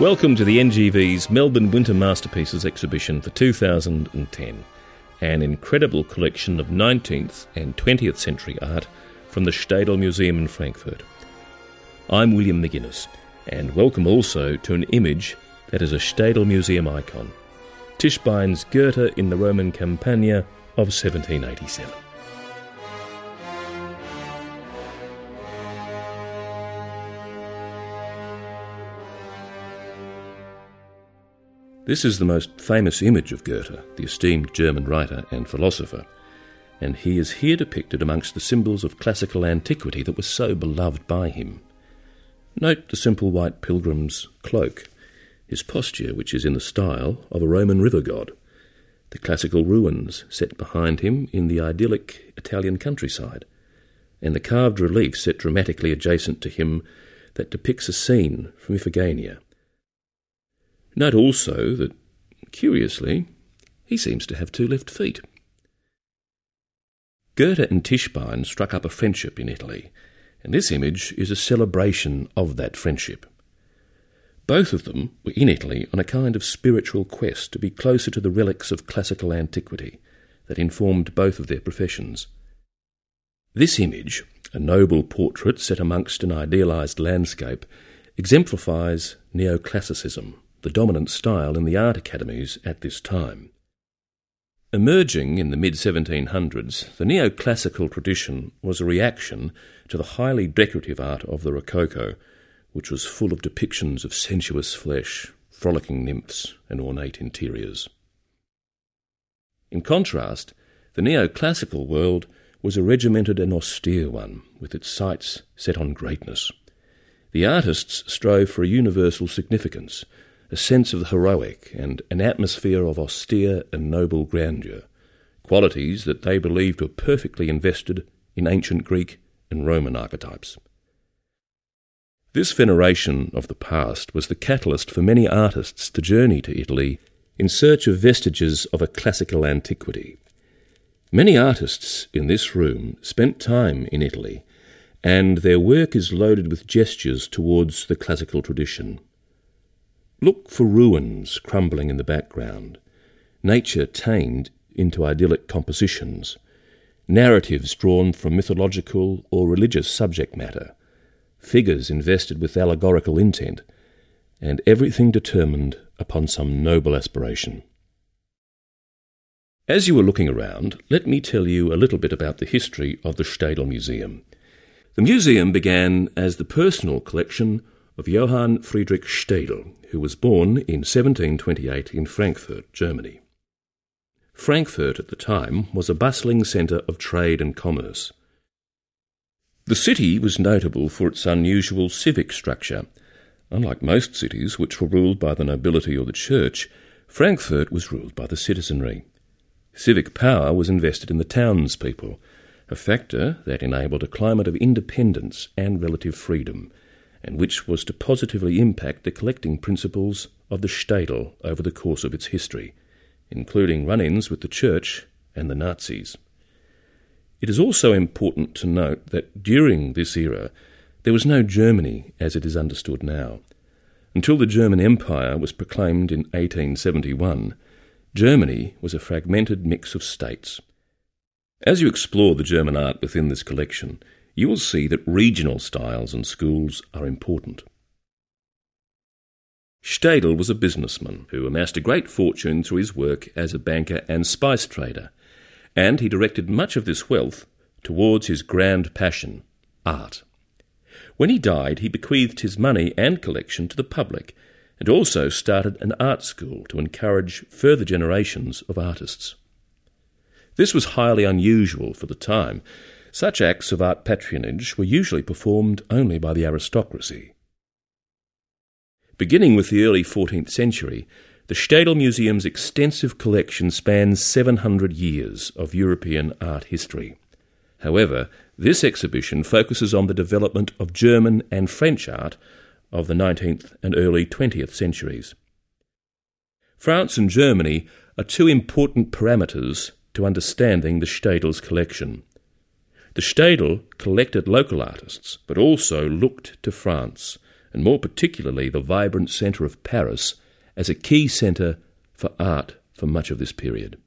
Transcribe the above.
Welcome to the NGV's Melbourne Winter Masterpieces exhibition for 2010, an incredible collection of 19th and 20th century art from the Staedel Museum in Frankfurt. I'm William McGuinness, and welcome also to an image that is a Staedel Museum icon Tischbein's Goethe in the Roman Campagna of 1787. This is the most famous image of Goethe, the esteemed German writer and philosopher, and he is here depicted amongst the symbols of classical antiquity that were so beloved by him. Note the simple white pilgrim's cloak, his posture, which is in the style of a Roman river god, the classical ruins set behind him in the idyllic Italian countryside, and the carved relief set dramatically adjacent to him that depicts a scene from Iphigenia. Note also that, curiously, he seems to have two left feet. Goethe and Tischbein struck up a friendship in Italy, and this image is a celebration of that friendship. Both of them were in Italy on a kind of spiritual quest to be closer to the relics of classical antiquity that informed both of their professions. This image, a noble portrait set amongst an idealized landscape, exemplifies neoclassicism the dominant style in the art academies at this time. Emerging in the mid 1700s, the neoclassical tradition was a reaction to the highly decorative art of the Rococo, which was full of depictions of sensuous flesh, frolicking nymphs, and ornate interiors. In contrast, the neoclassical world was a regimented and austere one, with its sights set on greatness. The artists strove for a universal significance, a sense of the heroic, and an atmosphere of austere and noble grandeur, qualities that they believed were perfectly invested in ancient Greek and Roman archetypes. This veneration of the past was the catalyst for many artists to journey to Italy in search of vestiges of a classical antiquity. Many artists in this room spent time in Italy, and their work is loaded with gestures towards the classical tradition. Look for ruins crumbling in the background, nature tamed into idyllic compositions, narratives drawn from mythological or religious subject matter, figures invested with allegorical intent, and everything determined upon some noble aspiration. As you are looking around, let me tell you a little bit about the history of the Staedel Museum. The museum began as the personal collection of Johann Friedrich Staedel, who was born in 1728 in Frankfurt, Germany. Frankfurt at the time was a bustling centre of trade and commerce. The city was notable for its unusual civic structure. Unlike most cities which were ruled by the nobility or the church, Frankfurt was ruled by the citizenry. Civic power was invested in the townspeople, a factor that enabled a climate of independence and relative freedom, and which was to positively impact the collecting principles of the Staedel over the course of its history, including run ins with the Church and the Nazis. It is also important to note that during this era there was no Germany as it is understood now. Until the German Empire was proclaimed in 1871, Germany was a fragmented mix of states. As you explore the German art within this collection, you will see that regional styles and schools are important. Staedel was a businessman who amassed a great fortune through his work as a banker and spice trader, and he directed much of this wealth towards his grand passion, art. When he died, he bequeathed his money and collection to the public, and also started an art school to encourage further generations of artists. This was highly unusual for the time, such acts of art patronage were usually performed only by the aristocracy. Beginning with the early 14th century, the Staedel Museum's extensive collection spans 700 years of European art history. However, this exhibition focuses on the development of German and French art of the 19th and early 20th centuries. France and Germany are two important parameters to understanding the Staedel's collection. The Staedel collected local artists, but also looked to France, and more particularly the vibrant centre of Paris, as a key centre for art for much of this period.